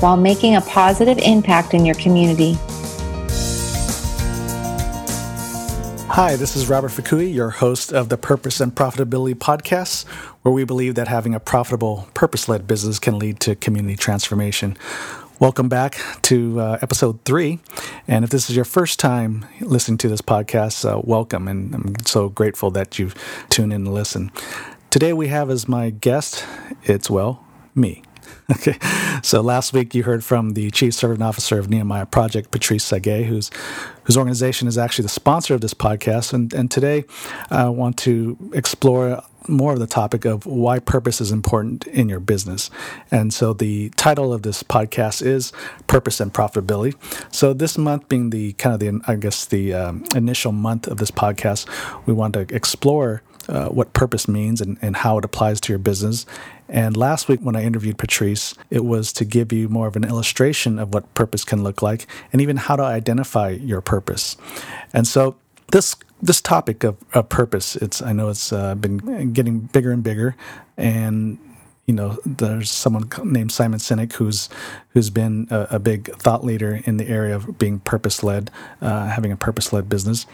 while making a positive impact in your community. Hi, this is Robert Fukui, your host of the Purpose and Profitability Podcast, where we believe that having a profitable, purpose led business can lead to community transformation. Welcome back to uh, episode three. And if this is your first time listening to this podcast, uh, welcome. And I'm so grateful that you've tuned in and listened. Today we have as my guest, it's well, me. Okay, so last week you heard from the Chief Serving Officer of Nehemiah Project, Patrice Tsague, whose whose organization is actually the sponsor of this podcast. And, and today I want to explore more of the topic of why purpose is important in your business. And so the title of this podcast is Purpose and Profitability. So this month being the kind of the, I guess, the um, initial month of this podcast, we want to explore uh, what purpose means and, and how it applies to your business. And last week, when I interviewed Patrice, it was to give you more of an illustration of what purpose can look like and even how to identify your purpose. And so, this this topic of, of purpose, it's I know it's uh, been getting bigger and bigger, and you know, there's someone named Simon Sinek who's who's been a, a big thought leader in the area of being purpose led, uh, having a purpose led business,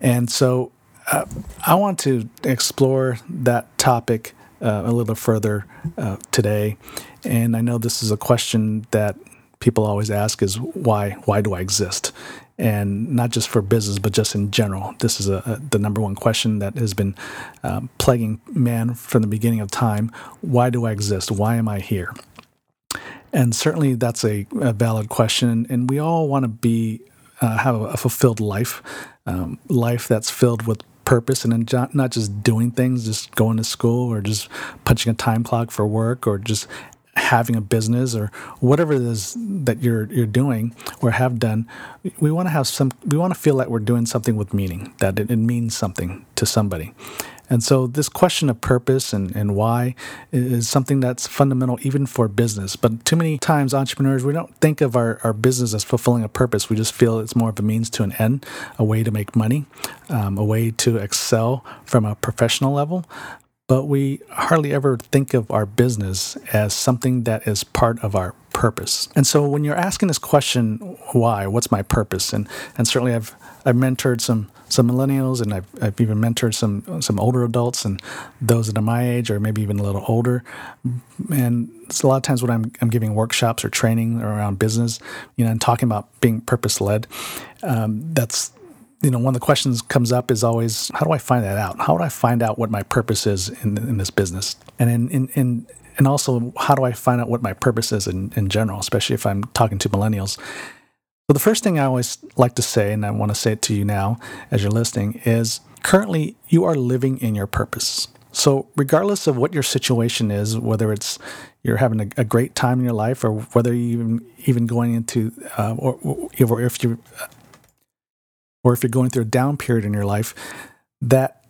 and so uh, I want to explore that topic uh, a little further uh, today. And I know this is a question that people always ask is why why do I exist? And not just for business, but just in general. This is a, a the number one question that has been um, plaguing man from the beginning of time. Why do I exist? Why am I here? And certainly that's a, a valid question. And we all want to be uh, have a fulfilled life, um, life that's filled with purpose and not just doing things, just going to school or just punching a time clock for work or just having a business or whatever it is that you're you're doing or have done we want to have some we want to feel like we're doing something with meaning that it, it means something to somebody and so, this question of purpose and, and why is something that's fundamental even for business. But too many times, entrepreneurs, we don't think of our, our business as fulfilling a purpose. We just feel it's more of a means to an end, a way to make money, um, a way to excel from a professional level but we hardly ever think of our business as something that is part of our purpose. And so when you're asking this question, why? What's my purpose? And and certainly I've I've mentored some some millennials and I've, I've even mentored some some older adults and those that are my age or maybe even a little older. And it's a lot of times when I'm I'm giving workshops or training around business, you know, and talking about being purpose led. Um, that's you know, one of the questions comes up is always, how do I find that out? How do I find out what my purpose is in, in this business? And in, in, in and also, how do I find out what my purpose is in, in general, especially if I'm talking to millennials? So, the first thing I always like to say, and I want to say it to you now as you're listening, is currently you are living in your purpose. So, regardless of what your situation is, whether it's you're having a, a great time in your life, or whether you even even going into, uh, or, or if you or if you're going through a down period in your life, that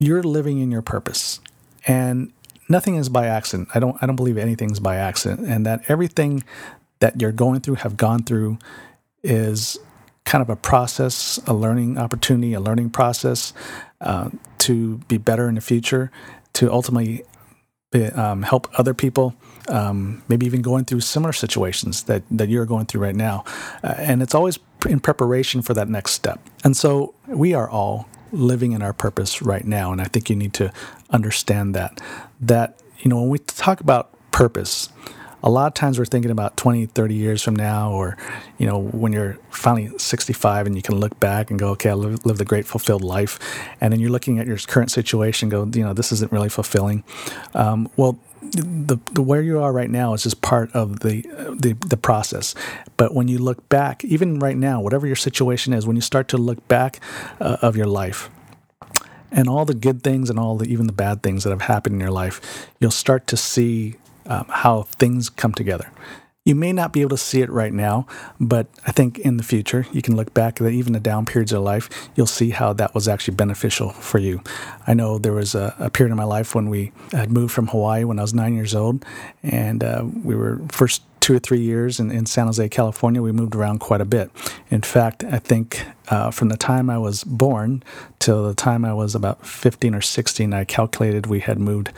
you're living in your purpose. And nothing is by accident. I don't I don't believe anything's by accident. And that everything that you're going through, have gone through, is kind of a process, a learning opportunity, a learning process uh, to be better in the future, to ultimately be, um, help other people, um, maybe even going through similar situations that, that you're going through right now. Uh, and it's always in preparation for that next step. And so we are all living in our purpose right now. And I think you need to understand that. That, you know, when we talk about purpose, a lot of times we're thinking about 20, 30 years from now, or, you know, when you're finally 65 and you can look back and go, okay, I live, lived a great, fulfilled life. And then you're looking at your current situation, go, you know, this isn't really fulfilling. Um, well, the, the where you are right now is just part of the, the the process. But when you look back, even right now, whatever your situation is, when you start to look back uh, of your life, and all the good things and all the even the bad things that have happened in your life, you'll start to see um, how things come together. You may not be able to see it right now, but I think in the future, you can look back at even the down periods of life, you'll see how that was actually beneficial for you. I know there was a, a period in my life when we had moved from Hawaii when I was nine years old, and uh, we were first two or three years in, in San Jose, California, we moved around quite a bit. In fact, I think uh, from the time I was born till the time I was about 15 or 16, I calculated we had moved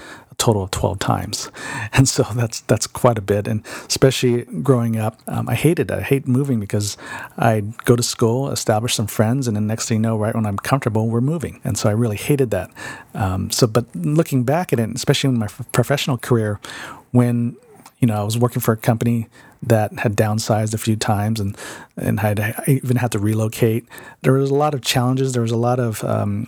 total of 12 times. And so that's that's quite a bit. And especially growing up, um, I hated it. I hate moving because I'd go to school, establish some friends, and then next thing you know, right when I'm comfortable, we're moving. And so I really hated that. Um, so, but looking back at it, especially in my professional career, when you know, I was working for a company that had downsized a few times and and had I even had to relocate. There was a lot of challenges. There was a lot of um,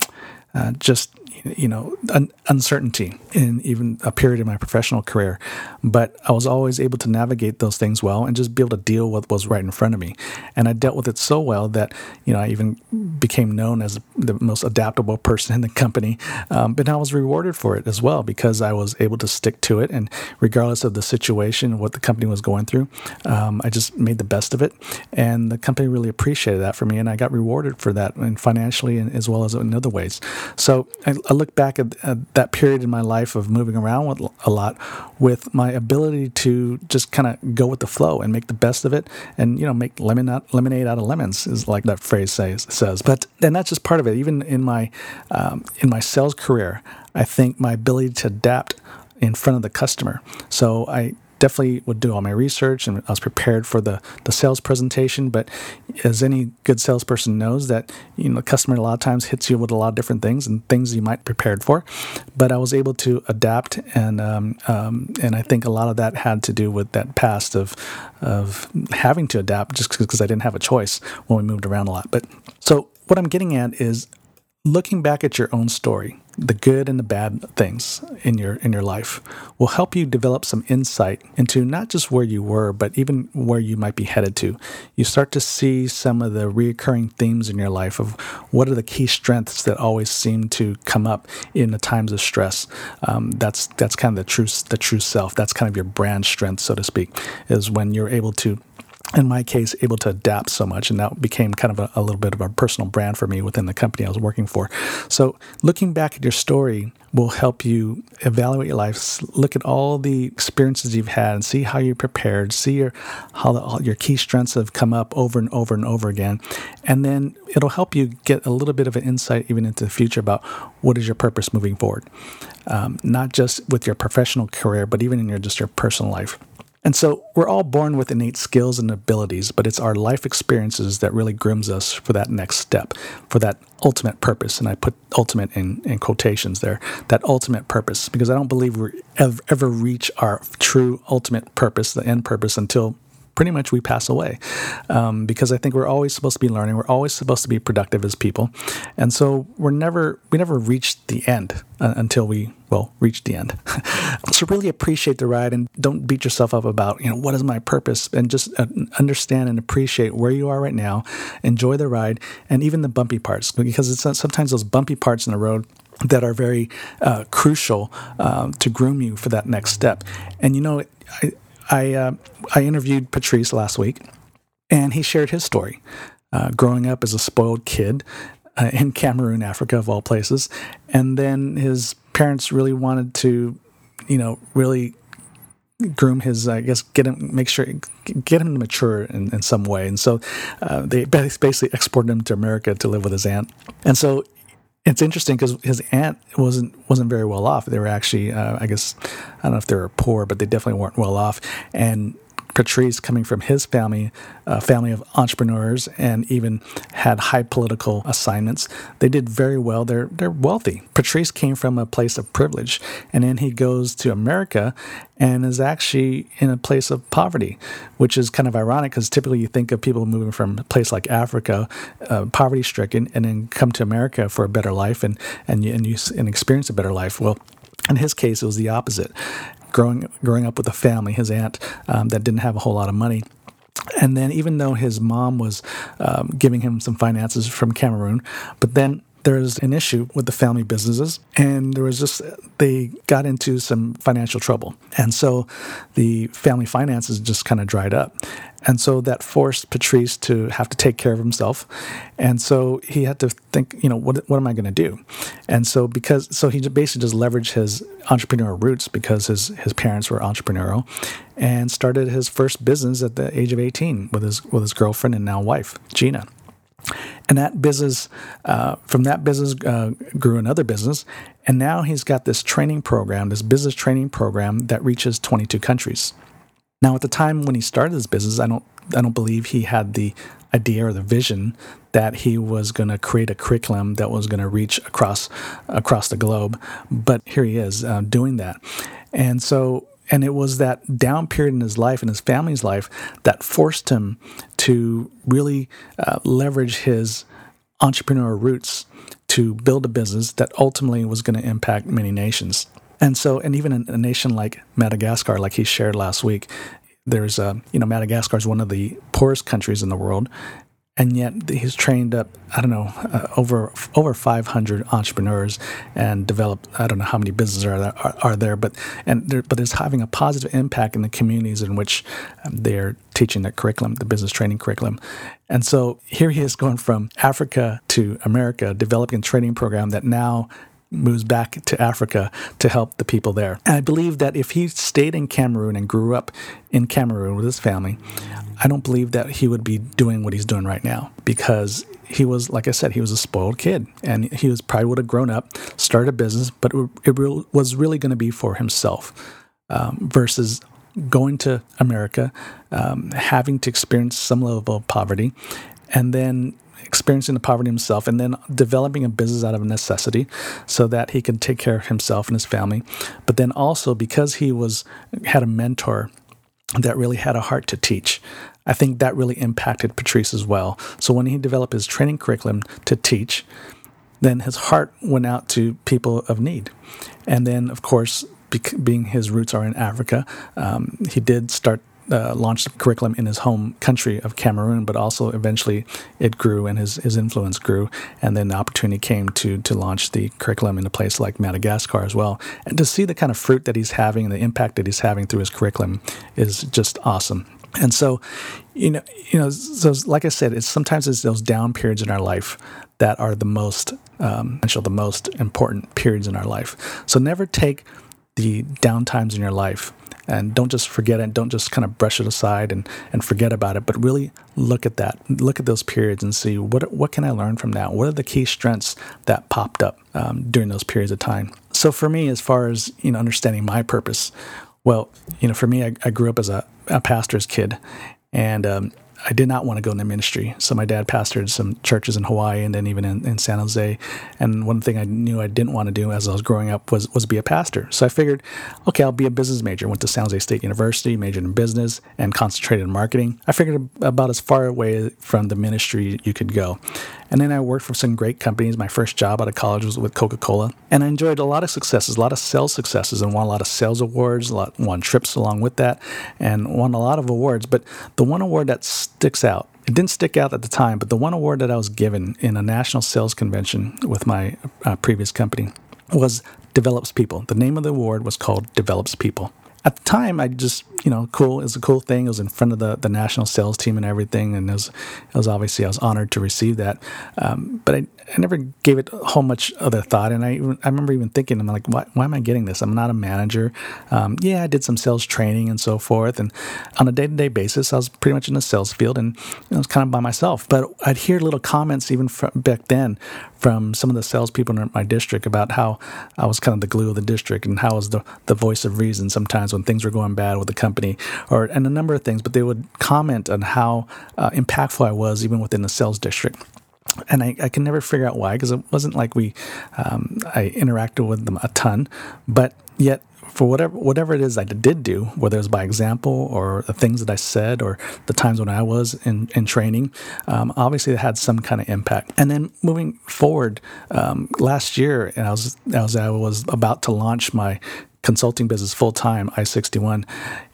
uh, just you know un- uncertainty in even a period in my professional career. But i was always able to navigate those things well and just be able to deal with what was right in front of me. And i dealt with it so well that you know i even became known as the most adaptable person in the company. Um, but i was rewarded for it as well because i was able to stick to it. And regardless of the situation what the company was going through um, i just made the best of it. And the company really appreciated that for me and i got rewarded for that and financially and as well as in other ways. So I, I look back at, at, that period in my life of moving around with, a lot with my ability to just kind of go with the flow and make the best of it and, you know, make lemon out, lemonade out of lemons is like that phrase says, says. But, and that's just part of it. Even in my, um, in my sales career, I think my ability to adapt in front of the customer. So I definitely would do all my research and I was prepared for the, the sales presentation. But as any good salesperson knows, that you know, the customer a lot of times hits you with a lot of different things and things you might prepared for. But I was able to adapt, and um, um, and I think a lot of that had to do with that past of of having to adapt just because I didn't have a choice when we moved around a lot. But so what I'm getting at is looking back at your own story the good and the bad things in your in your life will help you develop some insight into not just where you were but even where you might be headed to. You start to see some of the recurring themes in your life of what are the key strengths that always seem to come up in the times of stress. Um, that's that's kind of the true the true self. That's kind of your brand strength so to speak is when you're able to in my case, able to adapt so much. And that became kind of a, a, little bit of a personal brand for me within the company I was working for. So, looking back at your story will help you evaluate your life, look at all the experiences you've had, and see how you're prepared, see your, how the, your key strengths have come up over and over and over again. And then it'll help you get a little bit of an insight even into the future about what is your purpose moving forward. Um, not just with your professional career, but even in your just your personal life. And so we're all born with innate skills and abilities, but it's our life experiences that really grooms us for that next step, for that ultimate purpose. And I put ultimate in, in quotations there, that ultimate purpose, because I don't believe we ever, ever reach our true ultimate purpose, the end purpose, until pretty much we pass away um, because I think we're always supposed to be learning. We're always supposed to be productive as people, and so we're never we never reach the end uh, until we well reach the end. so really appreciate the ride and don't beat yourself up about you know what is my purpose and just uh, understand and appreciate where you are right now. Enjoy the ride and even the bumpy parts because it's uh, sometimes those bumpy parts in the road that are very uh, crucial uh, to groom you for that next step. And you know, I, I uh, I interviewed Patrice last week, and he shared his story, uh, growing up as a spoiled kid uh, in Cameroon, Africa, of all places, and then his parents really wanted to, you know, really groom his i guess get him make sure get him to mature in, in some way. And so uh, they basically exported him to america to live with his aunt. And so it's interesting because his aunt wasn't wasn't very well off. They were actually, uh, I guess, I don't know if they were poor, but they definitely weren't well off. And Patrice, coming from his family, a family of entrepreneurs, and even had high political assignments, they did very well. They're they're wealthy. Patrice came from a place of privilege, and then he goes to America and is actually in a place of poverty, which is kind of ironic because typically you think of people moving from a place like Africa, uh, poverty stricken, and then come to America for a better life and and and you and experience a better life. Well, in his case, it was the opposite growing growing up with a family, his aunt um, that didn't have a whole lot of money. And then, even though his mom was um, giving him some finances from Cameroon, but then there was an issue with the family businesses, and there was just they got into some financial trouble, and so the family finances just kind of dried up, and so that forced Patrice to have to take care of himself, and so he had to think, you know, what what am I going to do, and so because so he basically just leveraged his entrepreneurial roots because his his parents were entrepreneurial, and started his first business at the age of eighteen with his with his girlfriend and now wife Gina and that business, uh, from that business, uh, grew another business. And now he's got this training program, this business training program that reaches 22 countries. Now, at the time when he started this business, I don't, I don't believe he had the idea or the vision that he was going to create a curriculum that was going to reach across across the globe. But here he is uh, doing that, and so and it was that down period in his life and his family's life that forced him to really uh, leverage his entrepreneurial roots to build a business that ultimately was going to impact many nations. And so, and even in a nation like Madagascar, like he shared last week, there's a, you know, Madagascar is one of the poorest countries in the world and yet he's trained up I don't know uh, over over 500 entrepreneurs and developed I don't know how many businesses are there, are, are there but and but it's having a positive impact in the communities in which um, they're teaching the curriculum the business training curriculum. And so here he is going from Africa to America developing a training program that now moves back to Africa to help the people there. And I believe that if he stayed in Cameroon and grew up in Cameroon with his family, I don't believe that he would be doing what he's doing right now because he was, like I said, he was a spoiled kid and he was probably would have grown up, started a business, but it was really going to be for himself um, versus going to America, um, having to experience some level of poverty, and then experiencing the poverty himself and then developing a business out of necessity so that he could take care of himself and his family. But then also because he was had a mentor that really had a heart to teach. I think that really impacted Patrice as well. So when he developed his training curriculum to teach, then his heart went out to people of need. And then, of course, being his roots are in Africa, um, he did start uh, launched a curriculum in his home country of Cameroon, but also eventually it grew and his, his influence grew. And then the opportunity came to, to launch the curriculum in a place like Madagascar as well. And to see the kind of fruit that he's having and the impact that he's having through his curriculum is just awesome. And so, you know, you know, so like I said, it's sometimes it's those down periods in our life that are the most um, the most important periods in our life. So never take the down times in your life and don't just forget it. Don't just kind of brush it aside and, and forget about it but really look at that. Look at those periods and see what what can i learn from that? What are the key strengths that popped up um, during those periods of time? So for me as far as you know understanding my purpose well you know for me i, I grew up as a, a pastor's kid. And um, I did not want to go into ministry. So my dad pastored some churches in Hawaii and then even in, in, San Jose. And one thing I knew I didn't want to do as I was growing up was was be a pastor. So I figured, okay, I'll be a business major. Went to San Jose State University, majored in business, and concentrated in marketing. I figured about as far away from the ministry you could go. And then I worked for some great companies. My first job out of college was with Coca Cola. And I enjoyed a lot of successes, a lot of sales successes, and won a lot of sales awards, a lot, won trips along with that, and won a lot of awards. But the one award that sticks out, it didn't stick out at the time, but the one award that I was given in a national sales convention with my uh, previous company was Develops People. The name of the award was called Develops People at the time, I just, you know, cool. It was a cool thing. It was in front of the, the national sales team and everything. And it was, it was obviously, I was honored to receive that. Um, but I, I never gave it a whole much other thought. And I, I remember even thinking, I'm like, why, why am I getting this? I'm not a manager. Um, yeah, I did some sales training and so forth. And on a day to day basis, I was pretty much in the sales field and I was kind of by myself. But I'd hear little comments even from back then from some of the salespeople in my district about how I was kind of the glue of the district and how I was the, the voice of reason sometimes when things were going bad with the company or and a number of things. But they would comment on how uh, impactful I was even within the sales district and I, I, can never figure out why because it wasn't like we um, I interacted with them a ton, but yet for whatever whatever it is I did do, whether it was by example or the things that I said or the times when I was in, in training, um, obviously it had some kind of impact. And then moving forward, um, last year, and I was as I was about to launch my consulting business full time, I sixty one,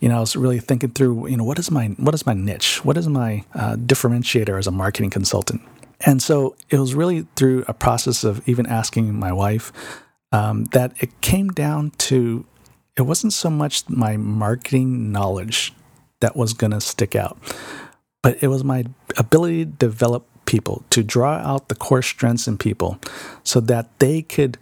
you know, I was really thinking through, you know, what is my what is my niche, what is my uh, differentiator as a marketing consultant. And so it was really through a process of even asking my wife um, that it came down to it wasn't so much my marketing knowledge that was going to stick out, but it was my ability to develop people, to draw out the core strengths in people so that they could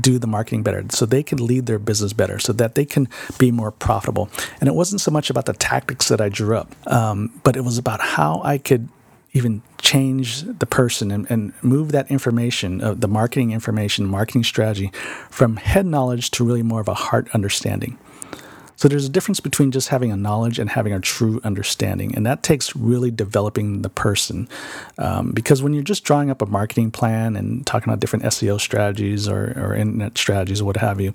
do the marketing better, so they can lead their business better, so that they can be more profitable. And it wasn't so much about the tactics that I drew up, um, but it was about how I could even change the person and, and move that information, uh, the marketing information, marketing strategy, from head knowledge to really more of a heart understanding. So there's a difference between just having a knowledge and having a true understanding, and that takes really developing the person. Um, because when you're just drawing up a marketing plan and talking about different SEO strategies or, or internet strategies or what have you,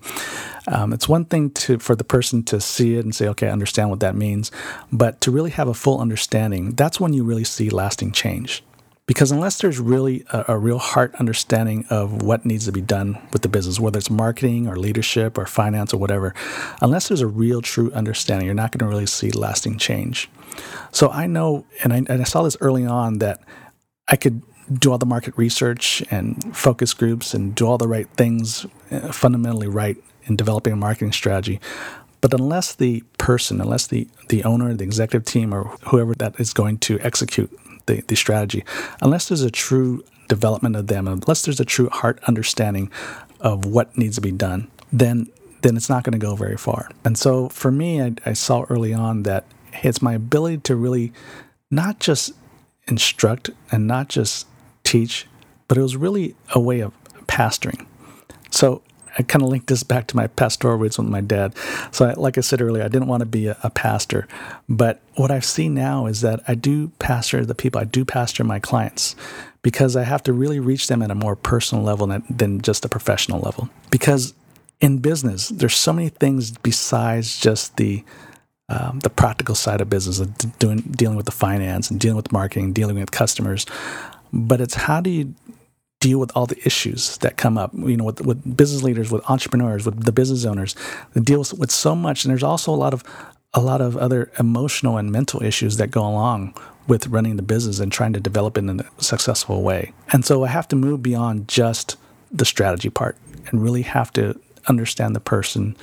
um, it's one thing to for the person to see it and say, "Okay, I understand what that means," but to really have a full understanding, that's when you really see lasting change. Because unless there's really a, a, real heart understanding of what needs to be done with the business, whether it's marketing or leadership or finance or whatever, unless there's a real true understanding, you're not going to really see lasting change. So I know, and I, and I saw this early on, that I could do all the market research and focus groups and do all the right things uh, fundamentally right in developing a marketing strategy. But unless the person, unless the, the owner, the executive team, or whoever that is going to execute the, the strategy, unless there's a true development of them, unless there's a true heart understanding of what needs to be done, then then it's not going to go very far. And so for me, I, I saw early on that it's my ability to really not just instruct and not just teach, but it was really a way of pastoring. So I kind of linked this back to my pastoral roots with my dad. So, I, like I said earlier, I didn't want to be a, a, pastor, but what I've seen now is that I do pastor the people, I do pastor my clients because I have to really reach them at a more personal level than, than just a professional level. Because in business, there's so many things besides just the um, the practical side of business, of doing dealing with the finance and dealing with marketing, dealing with customers. But it's how do you deal with all the issues that come up, you know, with, with business leaders, with entrepreneurs, with the business owners, they deal with, with so much. And there's also a lot of a lot of other emotional and mental issues that go along with running the business and trying to develop it in a successful way. And so I have to move beyond just the strategy part and really have to understand the person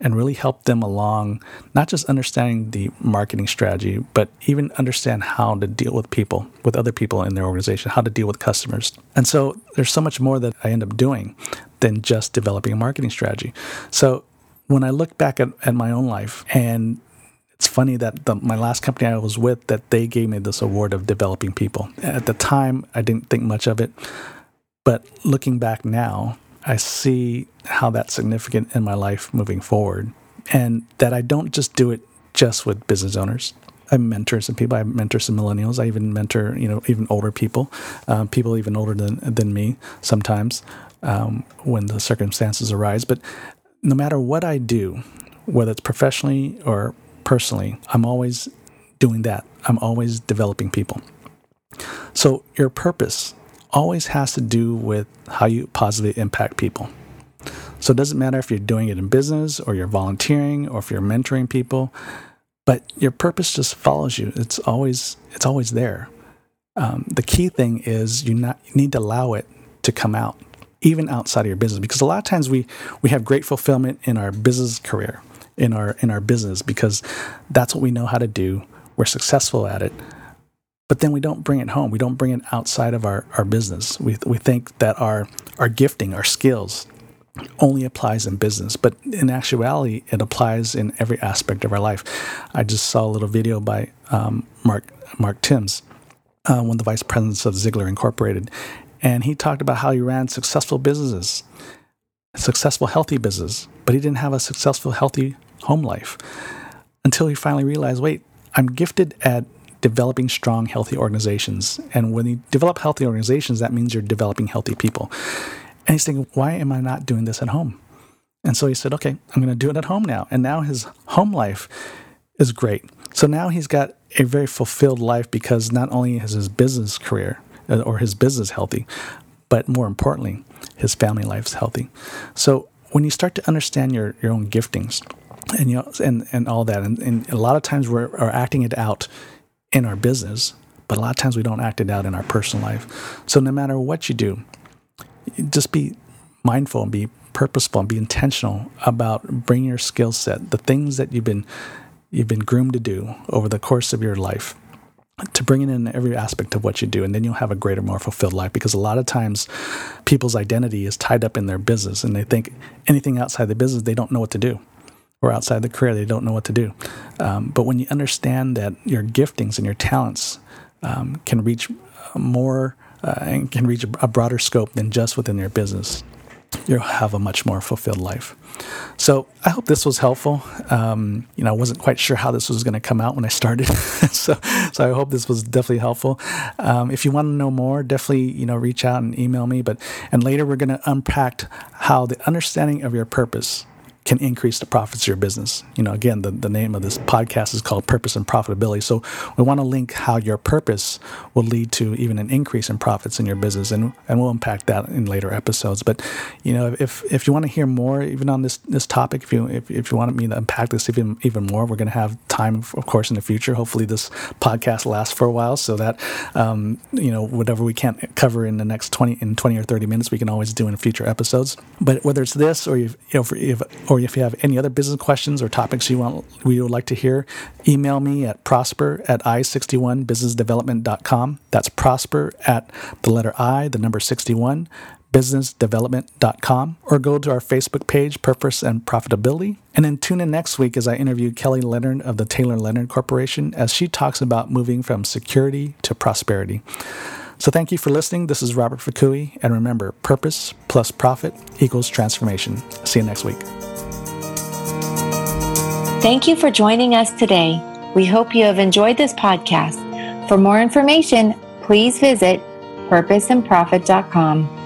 and really help them along, not just understanding the marketing strategy, but even understand how to deal with people, with other people in their organization, how to deal with customers. And so there's so much more that I end up doing than just developing a marketing strategy. So when I look back at, at my own life, and it's funny that the, my last company I was with, that they gave me this award of developing people. At the time, I didn't think much of it. But looking back now, I see how that's significant in my life moving forward, and that I don't just do it just with business owners. I mentor some people. I mentor some millennials. I even mentor, you know, even older people, uh, people even older than than me sometimes um, when the circumstances arise. But no matter what I do, whether it's professionally or personally, I'm always doing that. I'm always developing people. So your purpose always has to do with how you positively impact people. So it doesn't matter if you're doing it in business or you're volunteering or if you're mentoring people, but your purpose just follows you. It's always it's always there. Um, the key thing is you, not, you need to allow it to come out, even outside of your business, because a lot of times we we have great fulfillment in our business career, in our in our business, because that's what we know how to do. We're successful at it, but then we don't bring it home. We don't bring it outside of our, our business. We, we think that our, our gifting, our skills, only applies in business, but in actuality, it applies in every aspect of our life. I just saw a little video by um, Mark Mark Timms, uh, one of the vice presidents of Ziglar Incorporated, and he talked about how he ran successful businesses, successful healthy businesses, but he didn't have a successful healthy home life until he finally realized, wait, I'm gifted at developing strong, healthy organizations. And when you develop healthy organizations, that means you're developing healthy people. And he's thinking, why am I not doing this at home? And so he said, okay, I'm going to do it at home now. And now his home life is great. So now he's got a very fulfilled life because not only is his business career uh, or his business healthy, but more importantly, his family life's healthy. So when you start to understand your, your own giftings and you know and, and all that, and, and a lot of times we're, we're acting it out in our business, but a lot of times we don't act it out in our personal life. So no matter what you do, just be mindful and be purposeful and be intentional about bringing your skill set, the things that you've been you've been groomed to do over the course of your life to bring it in every aspect of what you do and then you'll have a greater more fulfilled life because a lot of times people's identity is tied up in their business and they think anything outside the business they don't know what to do or outside the career they don't know what to do um, but when you understand that your giftings and your talents um, can reach more uh, and can reach a broader scope than just within your business you'll have a much more fulfilled life. So I hope this was helpful. Um, you know, I wasn't quite sure how this was going to come out when I started, so so I hope this was definitely helpful. Um, if you want to know more, definitely you know reach out and email me. But and later we're going to unpack how the understanding of your purpose can increase the profits of your business. You know, again, the, the name of this podcast is called Purpose and Profitability. So we want to link how your purpose will lead to even an increase in profits in your business, and and we'll unpack that in later episodes. But you know, if if you want to hear more, even on this this topic, if you if, if you want me to unpack this even even more, we're going to have time, of course, in the future. Hopefully, this podcast lasts for a while, so that um, you know whatever we can't cover in the next twenty in twenty or thirty minutes, we can always do in future episodes. But whether it's this or you know, if, or or if you have any other business questions or topics you want we would like to hear, email me at prosper at i61businessdevelopment.com. That's prosper at the letter I, the number 61, businessdevelopment.com, or go to our Facebook page, Purpose and Profitability. And then tune in next week as I interview Kelly Leonard of the Taylor Leonard Corporation as she talks about moving from security to prosperity. So thank you for listening. This is Robert Fukui. And remember, purpose plus profit equals transformation. See you next week. Thank you for joining us today. We hope you have enjoyed this podcast. For more information, please visit purposeandprofit.com.